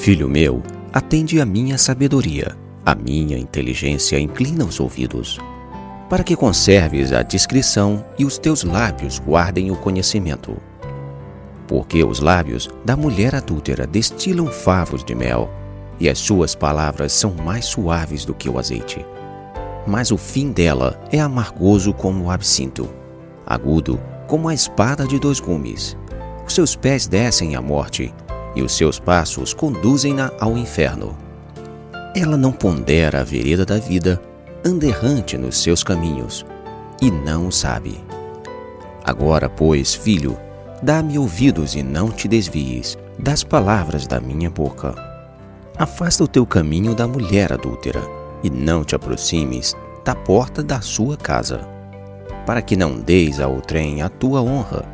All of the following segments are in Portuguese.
Filho meu, atende a minha sabedoria, a minha inteligência inclina os ouvidos, para que conserves a discrição e os teus lábios guardem o conhecimento. Porque os lábios da mulher adúltera destilam favos de mel, e as suas palavras são mais suaves do que o azeite. Mas o fim dela é amargoso como o absinto, agudo como a espada de dois gumes. Os seus pés descem à morte, e os seus passos conduzem-na ao inferno. Ela não pondera a vereda da vida, anda errante nos seus caminhos, e não o sabe. Agora, pois, filho, dá-me ouvidos e não te desvies das palavras da minha boca. Afasta o teu caminho da mulher adúltera, e não te aproximes da porta da sua casa, para que não deis ao trem a tua honra,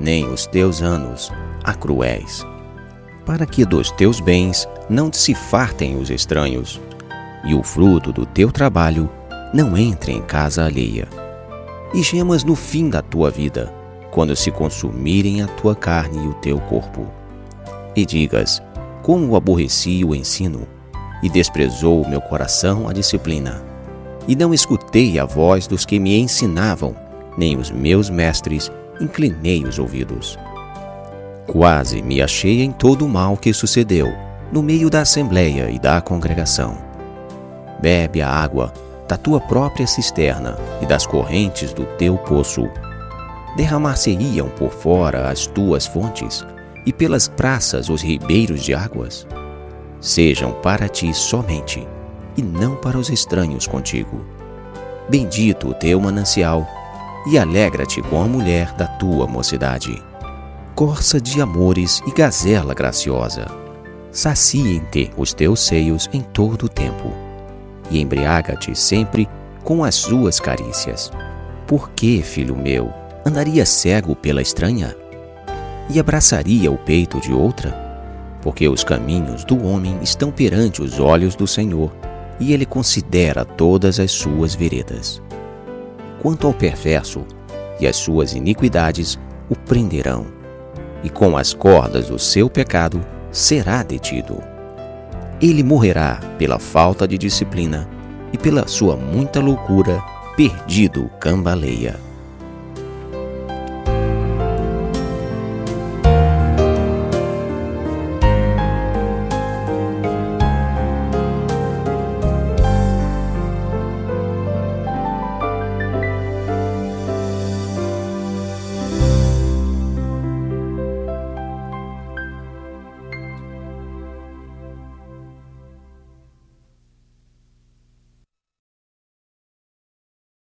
nem os teus anos a cruéis para que dos teus bens não se fartem os estranhos, e o fruto do teu trabalho não entre em casa alheia. E gemas no fim da tua vida, quando se consumirem a tua carne e o teu corpo. E digas: Como aborreci o ensino, e desprezou o meu coração a disciplina. E não escutei a voz dos que me ensinavam, nem os meus mestres inclinei os ouvidos. Quase me achei em todo o mal que sucedeu, no meio da assembleia e da congregação. Bebe a água da tua própria cisterna e das correntes do teu poço. Derramar-se-iam por fora as tuas fontes, e pelas praças os ribeiros de águas. Sejam para ti somente, e não para os estranhos contigo. Bendito o teu manancial, e alegra-te com a mulher da tua mocidade corça de amores e gazela graciosa. Saciem-te os teus seios em todo o tempo, e embriaga-te sempre com as suas carícias. Por que, filho meu, andaria cego pela estranha? E abraçaria o peito de outra? Porque os caminhos do homem estão perante os olhos do Senhor, e ele considera todas as suas veredas. Quanto ao perverso, e as suas iniquidades o prenderão e com as cordas do seu pecado será detido. Ele morrerá pela falta de disciplina e pela sua muita loucura, perdido cambaleia.